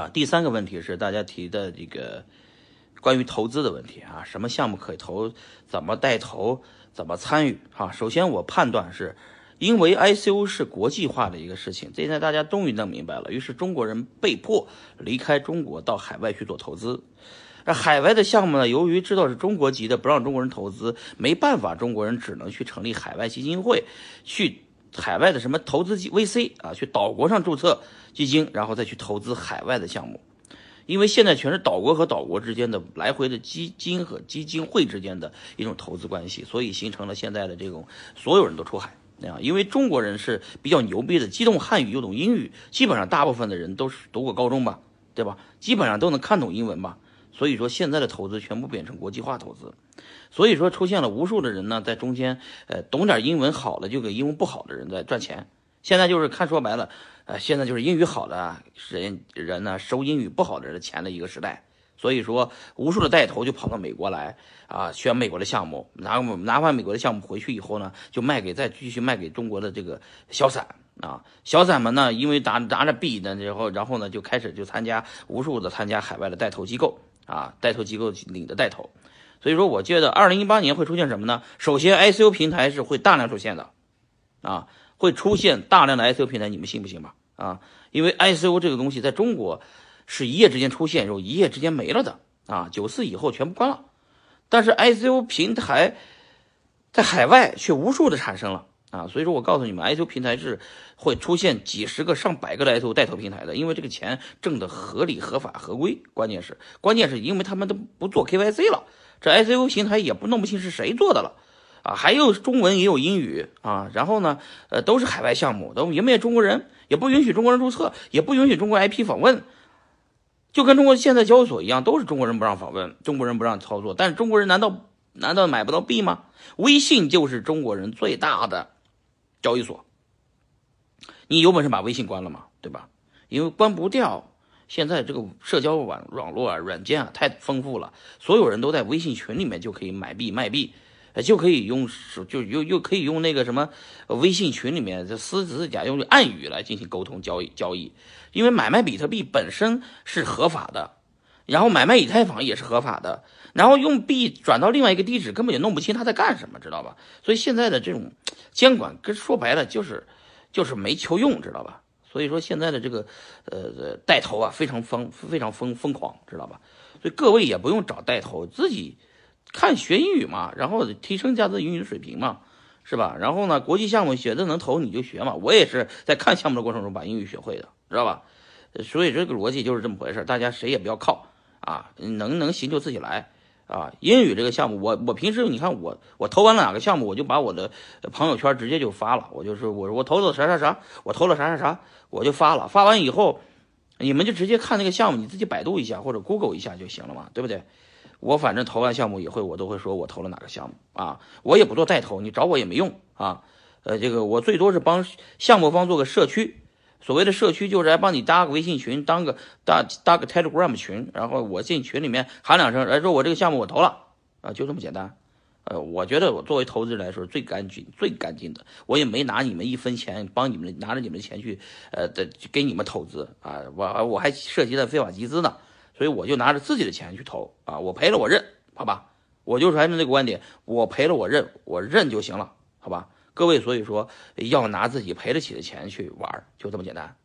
啊，第三个问题是大家提的这个关于投资的问题啊，什么项目可以投，怎么带头，怎么参与啊？首先我判断是，因为 ICO 是国际化的一个事情，这现在大家终于弄明白了，于是中国人被迫离开中国到海外去做投资。那海外的项目呢，由于知道是中国籍的，不让中国人投资，没办法，中国人只能去成立海外基金会，去。海外的什么投资基 VC 啊，去岛国上注册基金，然后再去投资海外的项目，因为现在全是岛国和岛国之间的来回的基金和基金会之间的一种投资关系，所以形成了现在的这种所有人都出海啊。因为中国人是比较牛逼的，既懂汉语又懂英语，基本上大部分的人都是读过高中吧，对吧？基本上都能看懂英文吧。所以说现在的投资全部变成国际化投资。所以说，出现了无数的人呢，在中间，呃，懂点英文好的就给英文不好的人在赚钱。现在就是看说白了，呃，现在就是英语好的人人呢收英语不好的人的钱的一个时代。所以说，无数的带头就跑到美国来啊，选美国的项目，拿拿完美国的项目回去以后呢，就卖给再继续卖给中国的这个小散啊，小散们呢，因为拿拿着币呢，然后然后呢就开始就参加无数的参加海外的带头机构啊，带头机构领的带头。所以说，我觉得二零一八年会出现什么呢？首先，ICO 平台是会大量出现的，啊，会出现大量的 ICO 平台，你们信不信吧？啊，因为 ICO 这个东西在中国是一夜之间出现，然后一夜之间没了的，啊，九四以后全部关了。但是 ICO 平台在海外却无数的产生了，啊，所以说我告诉你们，ICO 平台是会出现几十个、上百个的 ICO 带头平台的，因为这个钱挣的合理、合法、合规。关键是，关键是因为他们都不做 KYC 了。这 ICO 平台也不弄不清是谁做的了，啊，还有中文也有英语啊，然后呢，呃，都是海外项目，都也没有中国人，也不允许中国人注册，也不允许中国 IP 访问，就跟中国现在交易所一样，都是中国人不让访问，中国人不让操作，但是中国人难道难道买不到币吗？微信就是中国人最大的交易所，你有本事把微信关了吗？对吧？因为关不掉。现在这个社交网网络啊，软件啊太丰富了，所有人都在微信群里面就可以买币卖币，就可以用就又又可以用那个什么微信群里面这私自假用暗语来进行沟通交易交易，因为买卖比特币本身是合法的，然后买卖以太坊也是合法的，然后用币转到另外一个地址根本就弄不清他在干什么，知道吧？所以现在的这种监管跟说白了就是就是没求用，知道吧？所以说现在的这个，呃，带头啊，非常疯，非常疯疯狂，知道吧？所以各位也不用找带头，自己看学英语嘛，然后提升下自己英语水平嘛，是吧？然后呢，国际项目学的能投你就学嘛。我也是在看项目的过程中把英语学会的，知道吧？所以这个逻辑就是这么回事，大家谁也不要靠啊，能能行就自己来。啊，英语这个项目，我我平时你看我我投完了哪个项目，我就把我的朋友圈直接就发了，我就是我我投了啥啥啥，我投了啥啥啥，我就发了，发完以后，你们就直接看那个项目，你自己百度一下或者 Google 一下就行了嘛，对不对？我反正投完项目以后，我都会说我投了哪个项目啊，我也不做带头，你找我也没用啊，呃，这个我最多是帮项目方做个社区。所谓的社区就是来帮你搭个微信群，当个搭搭个 Telegram 群，然后我进群里面喊两声，来说我这个项目我投了啊，就这么简单。呃，我觉得我作为投资人来说最干净、最干净的，我也没拿你们一分钱，帮你们拿着你们的钱去呃的给你们投资啊，我我还涉及了非法集资呢，所以我就拿着自己的钱去投啊，我赔了我认，好吧？我就是还是那个观点，我赔了我认，我认就行了，好吧？各位，所以说要拿自己赔得起的钱去玩，就这么简单。